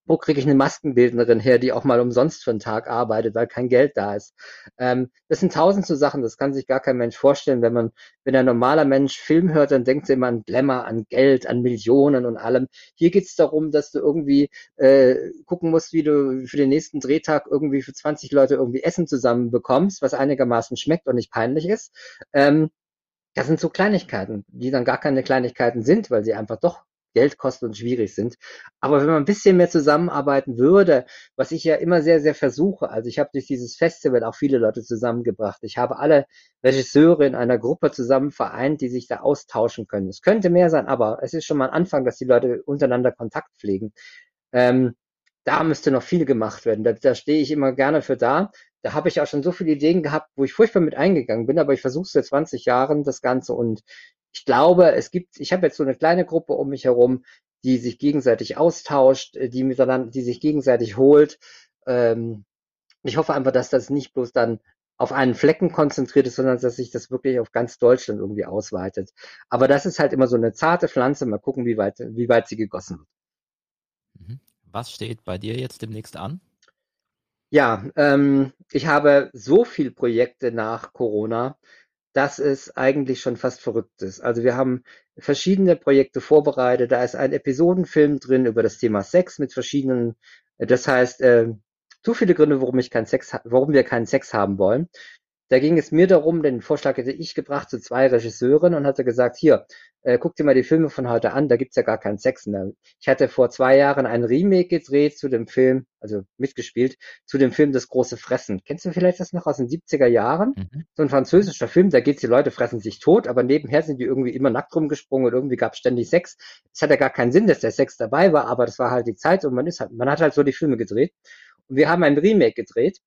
S3: Wo kriege ich eine Maskenbildnerin her, die auch mal umsonst für einen Tag arbeitet, weil kein Geld da ist. Ähm, das sind tausend so Sachen, das kann sich gar kein Mensch vorstellen. Wenn man, wenn ein normaler Mensch Film hört, dann denkt er immer an Glamour, an Geld, an Millionen und allem. Hier geht es darum, dass du irgendwie äh, gucken musst, wie du für den nächsten Drehtag irgendwie für 20 Leute irgendwie Essen zusammen bekommst, was einigermaßen schmeckt und nicht peinlich ist. Ähm, das sind so Kleinigkeiten, die dann gar keine Kleinigkeiten sind, weil sie einfach doch Geld kosten und schwierig sind. Aber wenn man ein bisschen mehr zusammenarbeiten würde, was ich ja immer sehr, sehr versuche, also ich habe durch dieses Festival auch viele Leute zusammengebracht. Ich habe alle Regisseure in einer Gruppe zusammen vereint, die sich da austauschen können. Es könnte mehr sein, aber es ist schon mal ein Anfang, dass die Leute untereinander Kontakt pflegen. Ähm, da müsste noch viel gemacht werden. Da, da stehe ich immer gerne für da. Da habe ich auch schon so viele Ideen gehabt, wo ich furchtbar mit eingegangen bin, aber ich versuche seit 20 Jahren das Ganze und ich glaube, es gibt, ich habe jetzt so eine kleine Gruppe um mich herum, die sich gegenseitig austauscht, äh, die miteinander, die sich gegenseitig holt. Ähm, ich hoffe einfach, dass das nicht bloß dann auf einen Flecken konzentriert ist, sondern dass sich das wirklich auf ganz Deutschland irgendwie ausweitet. Aber das ist halt immer so eine zarte Pflanze. Mal gucken, wie weit, wie weit sie gegossen wird.
S1: Mhm. Was steht bei dir jetzt demnächst an?
S3: Ja, ähm, ich habe so viel Projekte nach Corona, dass es eigentlich schon fast verrückt ist. Also wir haben verschiedene Projekte vorbereitet. Da ist ein Episodenfilm drin über das Thema Sex mit verschiedenen, das heißt, äh, zu viele Gründe, warum ich keinen Sex, warum wir keinen Sex haben wollen. Da ging es mir darum, den Vorschlag hätte ich gebracht zu zwei Regisseuren und hatte gesagt, hier, äh, guck dir mal die Filme von heute an, da gibt's ja gar keinen Sex mehr. Ich hatte vor zwei Jahren ein Remake gedreht zu dem Film, also mitgespielt, zu dem Film Das große Fressen. Kennst du vielleicht das noch aus den 70er Jahren? Mhm. So ein französischer Film, da geht's, die Leute fressen sich tot, aber nebenher sind die irgendwie immer nackt rumgesprungen und irgendwie gab's ständig Sex. Es hat ja gar keinen Sinn, dass der Sex dabei war, aber das war halt die Zeit und man ist halt, man hat halt so die Filme gedreht. Und wir haben ein Remake gedreht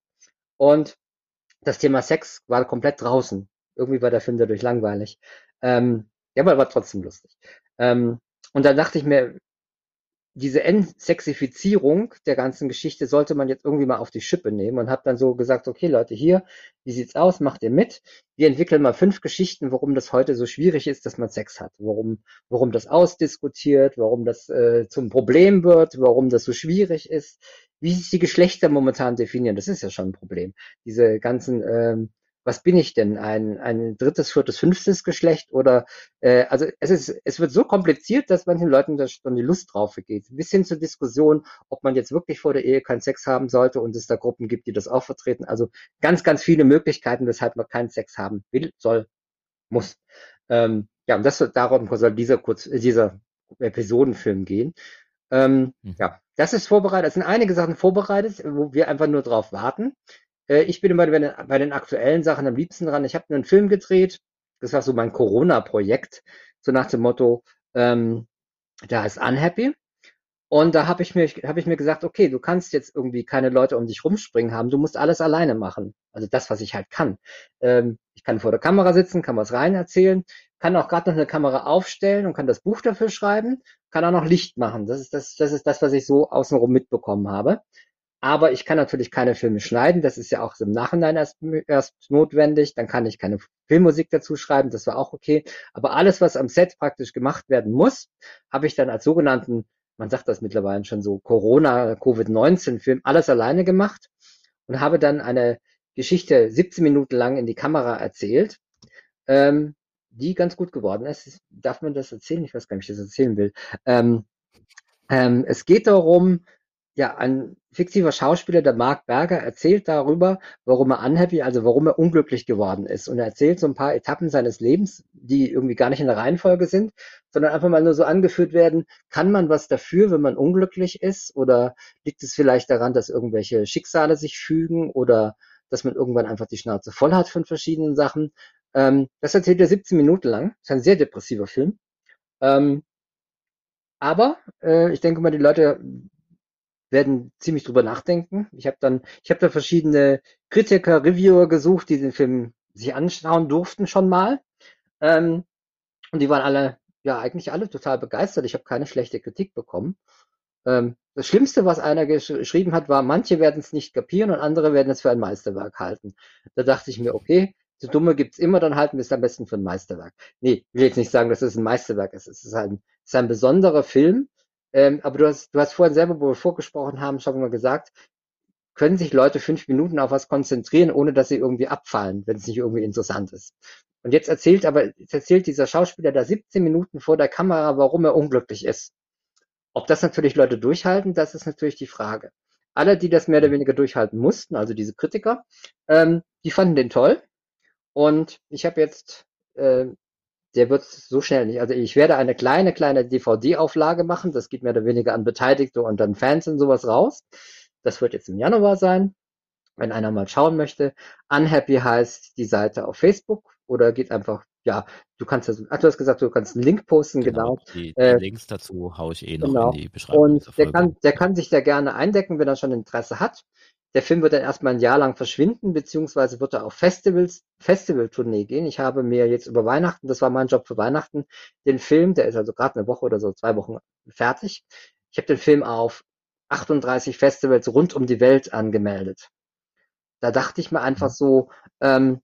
S3: und das Thema Sex war komplett draußen. Irgendwie war der Film dadurch langweilig. Ähm, ja, aber war trotzdem lustig. Ähm, und da dachte ich mir, diese Entsexifizierung der ganzen Geschichte sollte man jetzt irgendwie mal auf die Schippe nehmen und habe dann so gesagt, okay Leute, hier, wie sieht's aus? Macht ihr mit? Wir entwickeln mal fünf Geschichten, warum das heute so schwierig ist, dass man Sex hat, warum, warum das ausdiskutiert, warum das äh, zum Problem wird, warum das so schwierig ist, wie sich die Geschlechter momentan definieren. Das ist ja schon ein Problem. Diese ganzen ähm, was bin ich denn? Ein, ein drittes, viertes, fünftes Geschlecht? Oder äh, also es ist, es wird so kompliziert, dass manchen Leuten da schon die Lust drauf geht. Bis hin zur Diskussion, ob man jetzt wirklich vor der Ehe keinen Sex haben sollte und es da Gruppen gibt, die das auch vertreten. Also ganz, ganz viele Möglichkeiten, weshalb man keinen Sex haben will, soll, muss. Ähm, ja, und das darum soll dieser kurz, dieser Episodenfilm gehen. Ähm, mhm. Ja, das ist vorbereitet. Es sind einige Sachen vorbereitet, wo wir einfach nur drauf warten. Äh, ich bin immer bei den, bei den aktuellen Sachen am liebsten dran. Ich habe einen Film gedreht. Das war so mein Corona-Projekt. So nach dem Motto, ähm, da ist Unhappy. Und da habe ich mir, habe ich mir gesagt, okay, du kannst jetzt irgendwie keine Leute um dich rumspringen haben, du musst alles alleine machen. Also das, was ich halt kann. Ähm, ich kann vor der Kamera sitzen, kann was rein erzählen, kann auch gerade noch eine Kamera aufstellen und kann das Buch dafür schreiben, kann auch noch Licht machen. Das ist das, das ist das, was ich so außenrum mitbekommen habe. Aber ich kann natürlich keine Filme schneiden. Das ist ja auch im Nachhinein erst, erst notwendig. Dann kann ich keine Filmmusik dazu schreiben. Das war auch okay. Aber alles, was am Set praktisch gemacht werden muss, habe ich dann als sogenannten man sagt das mittlerweile schon so, Corona, Covid-19-Film, alles alleine gemacht und habe dann eine Geschichte 17 Minuten lang in die Kamera erzählt, ähm, die ganz gut geworden ist. Darf man das erzählen? Ich weiß gar nicht, ob ich das erzählen will. Ähm, ähm, es geht darum, ja, ein fiktiver Schauspieler, der Mark Berger, erzählt darüber, warum er unhappy, also warum er unglücklich geworden ist. Und er erzählt so ein paar Etappen seines Lebens, die irgendwie gar nicht in der Reihenfolge sind, sondern einfach mal nur so angeführt werden, kann man was dafür, wenn man unglücklich ist? Oder liegt es vielleicht daran, dass irgendwelche Schicksale sich fügen oder dass man irgendwann einfach die Schnauze voll hat von verschiedenen Sachen? Ähm, das erzählt er 17 Minuten lang. Das ist ein sehr depressiver Film. Ähm, aber äh, ich denke mal, die Leute werden ziemlich drüber nachdenken. Ich habe dann, ich habe da verschiedene Kritiker, Reviewer gesucht, die den Film sich anschauen durften schon mal. Ähm, und die waren alle, ja, eigentlich alle total begeistert. Ich habe keine schlechte Kritik bekommen. Ähm, das Schlimmste, was einer gesch geschrieben hat, war, manche werden es nicht kapieren und andere werden es für ein Meisterwerk halten. Da dachte ich mir, okay, so dumme gibt's immer, dann halten wir es am besten für ein Meisterwerk. Nee, ich will jetzt nicht sagen, dass es ein Meisterwerk ist. Es ist ein, es ist ein besonderer Film, ähm, aber du hast, du hast vorhin selber, wo wir vorgesprochen haben, schon mal gesagt, können sich Leute fünf Minuten auf was konzentrieren, ohne dass sie irgendwie abfallen, wenn es nicht irgendwie interessant ist. Und jetzt erzählt aber, jetzt erzählt dieser Schauspieler da 17 Minuten vor der Kamera, warum er unglücklich ist. Ob das natürlich Leute durchhalten, das ist natürlich die Frage. Alle, die das mehr oder weniger durchhalten mussten, also diese Kritiker, ähm, die fanden den toll. Und ich habe jetzt äh, der wird so schnell nicht. Also ich werde eine kleine, kleine DVD-Auflage machen. Das geht mehr oder weniger an Beteiligte und dann Fans und sowas raus. Das wird jetzt im Januar sein. Wenn einer mal schauen möchte. Unhappy heißt die Seite auf Facebook oder geht einfach, ja, du kannst ja, ach, du hast gesagt, du kannst einen Link posten, genau. genau.
S1: Die, die äh, Links dazu haue ich eh noch
S3: genau.
S1: in die Beschreibung.
S3: Und der kann, der kann sich da gerne eindecken, wenn er schon Interesse hat. Der Film wird dann erstmal ein Jahr lang verschwinden, beziehungsweise wird er auf Festivals, Festivaltournee gehen. Ich habe mir jetzt über Weihnachten, das war mein Job für Weihnachten, den Film, der ist also gerade eine Woche oder so, zwei Wochen fertig. Ich habe den Film auf 38 Festivals rund um die Welt angemeldet. Da dachte ich mir einfach mhm. so, ähm,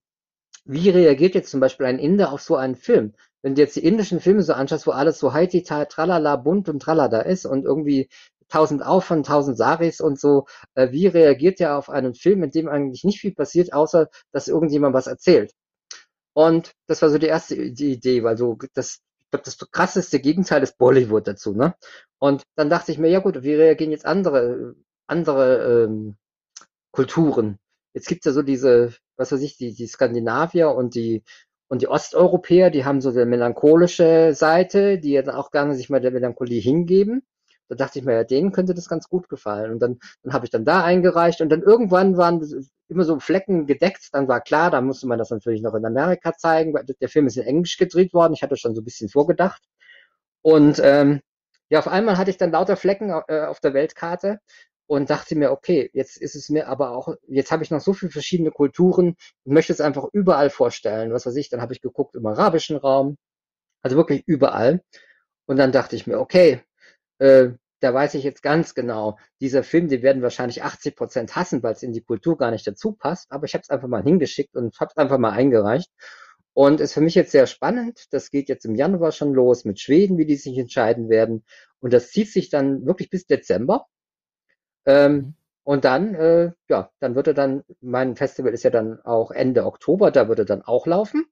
S3: wie reagiert jetzt zum Beispiel ein Inder auf so einen Film? Wenn du jetzt die indischen Filme so anschaust, wo alles so heiti, tralala, bunt und tralala ist und irgendwie tausend auf von tausend Saris und so. Äh, wie reagiert er auf einen Film, in dem eigentlich nicht viel passiert, außer dass irgendjemand was erzählt? Und das war so die erste die Idee, weil so das, ich glaube, das krasseste Gegenteil ist Bollywood dazu, ne? Und dann dachte ich mir, ja gut, wie reagieren jetzt andere andere ähm, Kulturen? Jetzt gibt's ja so diese, was weiß ich, die, die Skandinavier und die und die Osteuropäer, die haben so eine melancholische Seite, die ja dann auch gerne sich mal der Melancholie hingeben. Da dachte ich mir, ja, denen könnte das ganz gut gefallen. Und dann, dann habe ich dann da eingereicht und dann irgendwann waren immer so Flecken gedeckt. Dann war klar, da musste man das natürlich noch in Amerika zeigen, der Film ist in Englisch gedreht worden. Ich hatte schon so ein bisschen vorgedacht. Und ähm, ja, auf einmal hatte ich dann lauter Flecken äh, auf der Weltkarte und dachte mir, okay, jetzt ist es mir aber auch, jetzt habe ich noch so viele verschiedene Kulturen und möchte es einfach überall vorstellen. Was weiß ich, dann habe ich geguckt im arabischen Raum, also wirklich überall. Und dann dachte ich mir, okay, äh, da weiß ich jetzt ganz genau, dieser Film, den werden wahrscheinlich 80 Prozent hassen, weil es in die Kultur gar nicht dazu passt. Aber ich habe es einfach mal hingeschickt und habe es einfach mal eingereicht. Und ist für mich jetzt sehr spannend. Das geht jetzt im Januar schon los mit Schweden, wie die sich entscheiden werden. Und das zieht sich dann wirklich bis Dezember. Ähm, mhm. und dann, äh, ja, dann wird er dann, mein Festival ist ja dann auch Ende Oktober, da wird er dann auch laufen.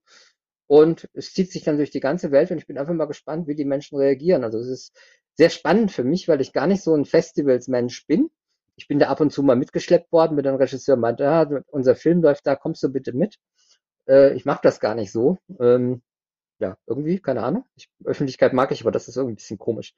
S3: Und es zieht sich dann durch die ganze Welt und ich bin einfach mal gespannt, wie die Menschen reagieren. Also es ist sehr spannend für mich, weil ich gar nicht so ein Festivals-Mensch bin. Ich bin da ab und zu mal mitgeschleppt worden mit einem Regisseur, meinte, ah, unser Film läuft da, kommst du bitte mit? Äh, ich mag das gar nicht so. Ähm, ja, irgendwie, keine Ahnung. Ich, Öffentlichkeit mag ich, aber das ist irgendwie ein bisschen komisch.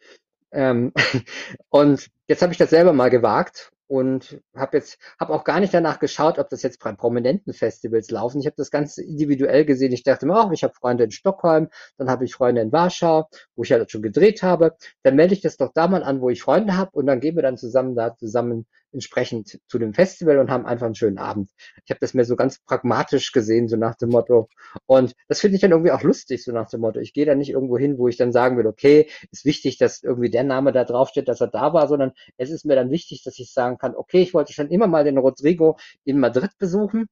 S3: Ähm, und jetzt habe ich das selber mal gewagt und habe jetzt habe auch gar nicht danach geschaut, ob das jetzt bei prominenten Festivals laufen. Ich habe das ganz individuell gesehen. Ich dachte mir, oh, ich habe Freunde in Stockholm, dann habe ich Freunde in Warschau, wo ich halt schon gedreht habe. Dann melde ich das doch da mal an, wo ich Freunde habe und dann gehen wir dann zusammen da zusammen entsprechend zu dem Festival und haben einfach einen schönen Abend. Ich habe das mir so ganz pragmatisch gesehen, so nach dem Motto. Und das finde ich dann irgendwie auch lustig, so nach dem Motto. Ich gehe da nicht irgendwo hin, wo ich dann sagen will, okay, ist wichtig, dass irgendwie der Name da draufsteht, dass er da war, sondern es ist mir dann wichtig, dass ich sagen kann, okay, ich wollte schon immer mal den Rodrigo in Madrid besuchen.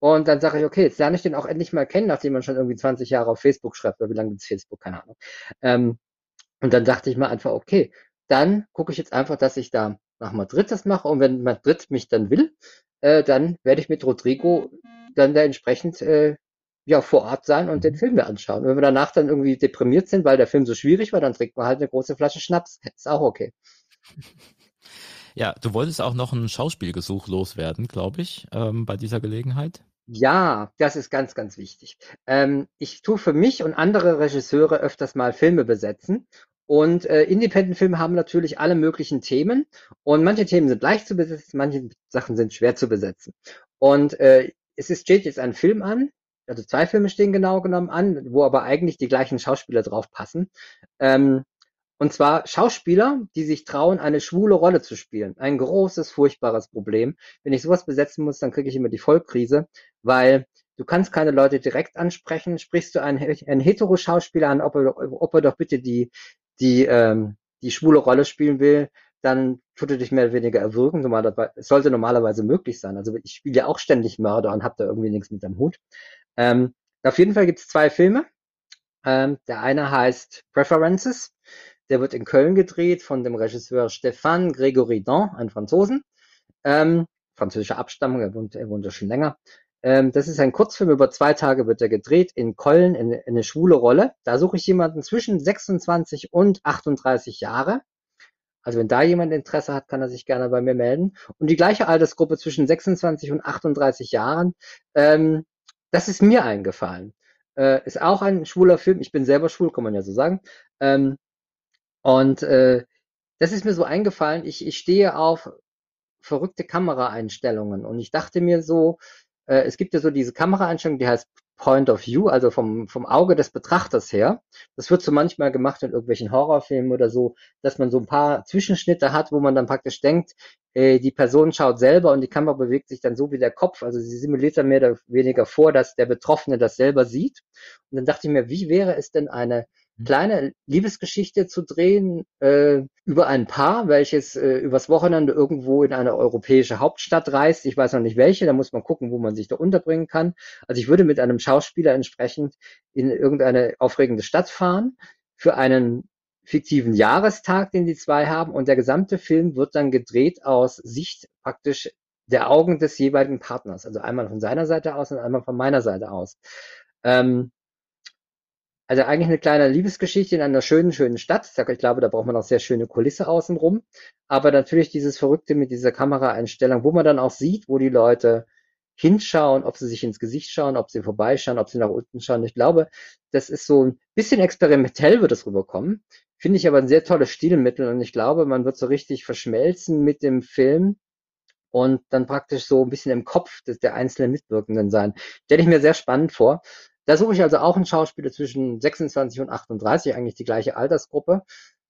S3: Und dann sage ich, okay, jetzt lerne ich den auch endlich mal kennen, nachdem man schon irgendwie 20 Jahre auf Facebook schreibt, oder wie lange gibt's Facebook, keine Ahnung. Ähm, und dann dachte ich mir einfach, okay, dann gucke ich jetzt einfach, dass ich da nach Madrid das mache. Und wenn Madrid mich dann will, äh, dann werde ich mit Rodrigo dann da entsprechend äh, ja vor Ort sein und den Film mir anschauen. Und wenn wir danach dann irgendwie deprimiert sind, weil der Film so schwierig war, dann trinkt man halt eine große Flasche Schnaps. Ist auch okay.
S1: Ja, du wolltest auch noch ein Schauspielgesuch loswerden, glaube ich, ähm, bei dieser Gelegenheit.
S3: Ja, das ist ganz, ganz wichtig. Ähm, ich tue für mich und andere Regisseure öfters mal Filme besetzen und äh, Independent-Filme haben natürlich alle möglichen Themen und manche Themen sind leicht zu besetzen, manche Sachen sind schwer zu besetzen. Und äh, es steht jetzt ein Film an, also zwei Filme stehen genau genommen an, wo aber eigentlich die gleichen Schauspieler drauf passen. Ähm, und zwar Schauspieler, die sich trauen, eine schwule Rolle zu spielen. Ein großes, furchtbares Problem. Wenn ich sowas besetzen muss, dann kriege ich immer die Vollkrise, weil du kannst keine Leute direkt ansprechen. Sprichst du einen, einen Hetero-Schauspieler an, ob er, ob er doch bitte die, die, ähm, die schwule Rolle spielen will, dann tut er dich mehr oder weniger erwürgen. Es sollte normalerweise möglich sein. Also ich spiele ja auch ständig Mörder und habe da irgendwie nichts mit am Hut. Ähm, auf jeden Fall gibt es zwei Filme. Ähm, der eine heißt Preferences. Der wird in Köln gedreht von dem Regisseur Stéphane Grégory Dan, ein Franzosen. Ähm, französischer Abstammung, er wohnt, er wohnt ja schon länger. Ähm, das ist ein Kurzfilm, über zwei Tage wird er gedreht, in Köln, in, in eine schwule Rolle. Da suche ich jemanden zwischen 26 und 38 Jahre. Also wenn da jemand Interesse hat, kann er sich gerne bei mir melden. Und die gleiche Altersgruppe zwischen 26 und 38 Jahren, ähm, das ist mir eingefallen. Äh, ist auch ein schwuler Film. Ich bin selber schwul, kann man ja so sagen. Ähm, und äh, das ist mir so eingefallen. Ich, ich stehe auf verrückte Kameraeinstellungen. Und ich dachte mir so, äh, es gibt ja so diese Kameraeinstellung, die heißt Point of View, also vom, vom Auge des Betrachters her. Das wird so manchmal gemacht in irgendwelchen Horrorfilmen oder so, dass man so ein paar Zwischenschnitte hat, wo man dann praktisch denkt, äh, die Person schaut selber und die Kamera bewegt sich dann so wie der Kopf. Also sie simuliert dann mehr oder weniger vor, dass der Betroffene das selber sieht. Und dann dachte ich mir, wie wäre es denn eine. Kleine Liebesgeschichte zu drehen äh, über ein Paar, welches äh, übers Wochenende irgendwo in eine europäische Hauptstadt reist. Ich weiß noch nicht welche, da muss man gucken, wo man sich da unterbringen kann. Also ich würde mit einem Schauspieler entsprechend in irgendeine aufregende Stadt fahren für einen fiktiven Jahrestag, den die zwei haben und der gesamte Film wird dann gedreht aus Sicht praktisch der Augen des jeweiligen Partners. Also einmal von seiner Seite aus und einmal von meiner Seite aus. Ähm, also eigentlich eine kleine Liebesgeschichte in einer schönen, schönen Stadt. Ich glaube, da braucht man auch sehr schöne Kulisse außenrum. Aber natürlich dieses Verrückte mit dieser Kameraeinstellung, wo man dann auch sieht, wo die Leute hinschauen, ob sie sich ins Gesicht schauen, ob sie vorbeischauen, ob sie nach unten schauen. Ich glaube, das ist so ein bisschen experimentell wird es rüberkommen. Finde ich aber ein sehr tolles Stilmittel und ich glaube, man wird so richtig verschmelzen mit dem Film und dann praktisch so ein bisschen im Kopf des, der einzelnen Mitwirkenden sein. Stelle ich mir sehr spannend vor. Da suche ich also auch einen Schauspieler zwischen 26 und 38, eigentlich die gleiche Altersgruppe,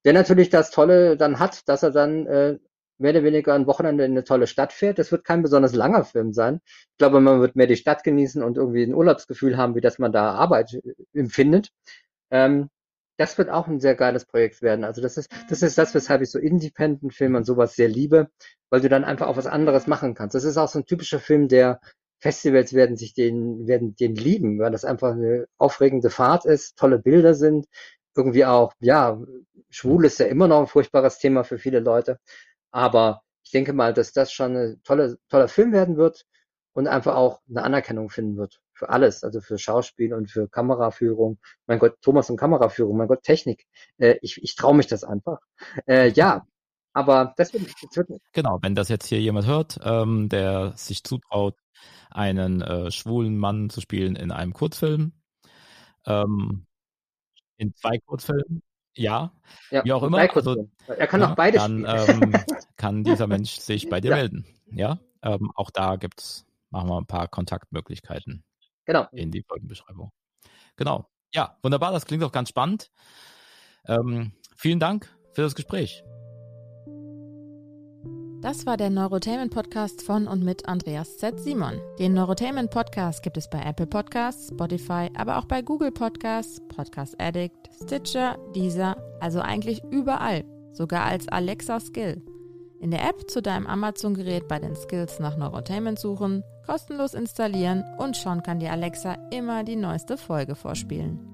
S3: der natürlich das Tolle dann hat, dass er dann äh, mehr oder weniger ein Wochenende in eine tolle Stadt fährt. Das wird kein besonders langer Film sein. Ich glaube, man wird mehr die Stadt genießen und irgendwie ein Urlaubsgefühl haben, wie dass man da Arbeit äh, empfindet. Ähm, das wird auch ein sehr geiles Projekt werden. Also das ist, das ist das, weshalb ich so Independent-Filme und sowas sehr liebe, weil du dann einfach auch was anderes machen kannst. Das ist auch so ein typischer Film, der Festivals werden sich den, werden den lieben, weil das einfach eine aufregende Fahrt ist, tolle Bilder sind, irgendwie auch, ja, schwul ist ja immer noch ein furchtbares Thema für viele Leute, aber ich denke mal, dass das schon ein tolle, toller Film werden wird und einfach auch eine Anerkennung finden wird für alles, also für Schauspiel und für Kameraführung. Mein Gott, Thomas und Kameraführung, mein Gott, Technik. Äh, ich ich traue mich das einfach. Äh, ja, aber das wird, das wird
S1: Genau, wenn das jetzt hier jemand hört, ähm, der sich zutraut, einen äh, schwulen Mann zu spielen in einem Kurzfilm. Ähm, in zwei Kurzfilmen, ja,
S3: ja wie auch immer. Also, er kann auch beide
S1: dann, ähm, kann dieser Mensch sich bei dir
S3: Ja.
S1: melden. Ja, ähm, auch da gibt's, machen wir ein paar Kontaktmöglichkeiten
S3: Genau.
S1: in die Folgenbeschreibung. Genau. Ja, wunderbar, das klingt auch ganz spannend. Ähm, vielen Dank für das Gespräch.
S4: Das war der Neurotainment Podcast von und mit Andreas Z. Simon. Den Neurotainment Podcast gibt es bei Apple Podcasts, Spotify, aber auch bei Google Podcasts, Podcast Addict, Stitcher, Deezer, also eigentlich überall, sogar als Alexa Skill. In der App zu deinem Amazon-Gerät bei den Skills nach Neurotainment suchen, kostenlos installieren und schon kann dir Alexa immer die neueste Folge vorspielen.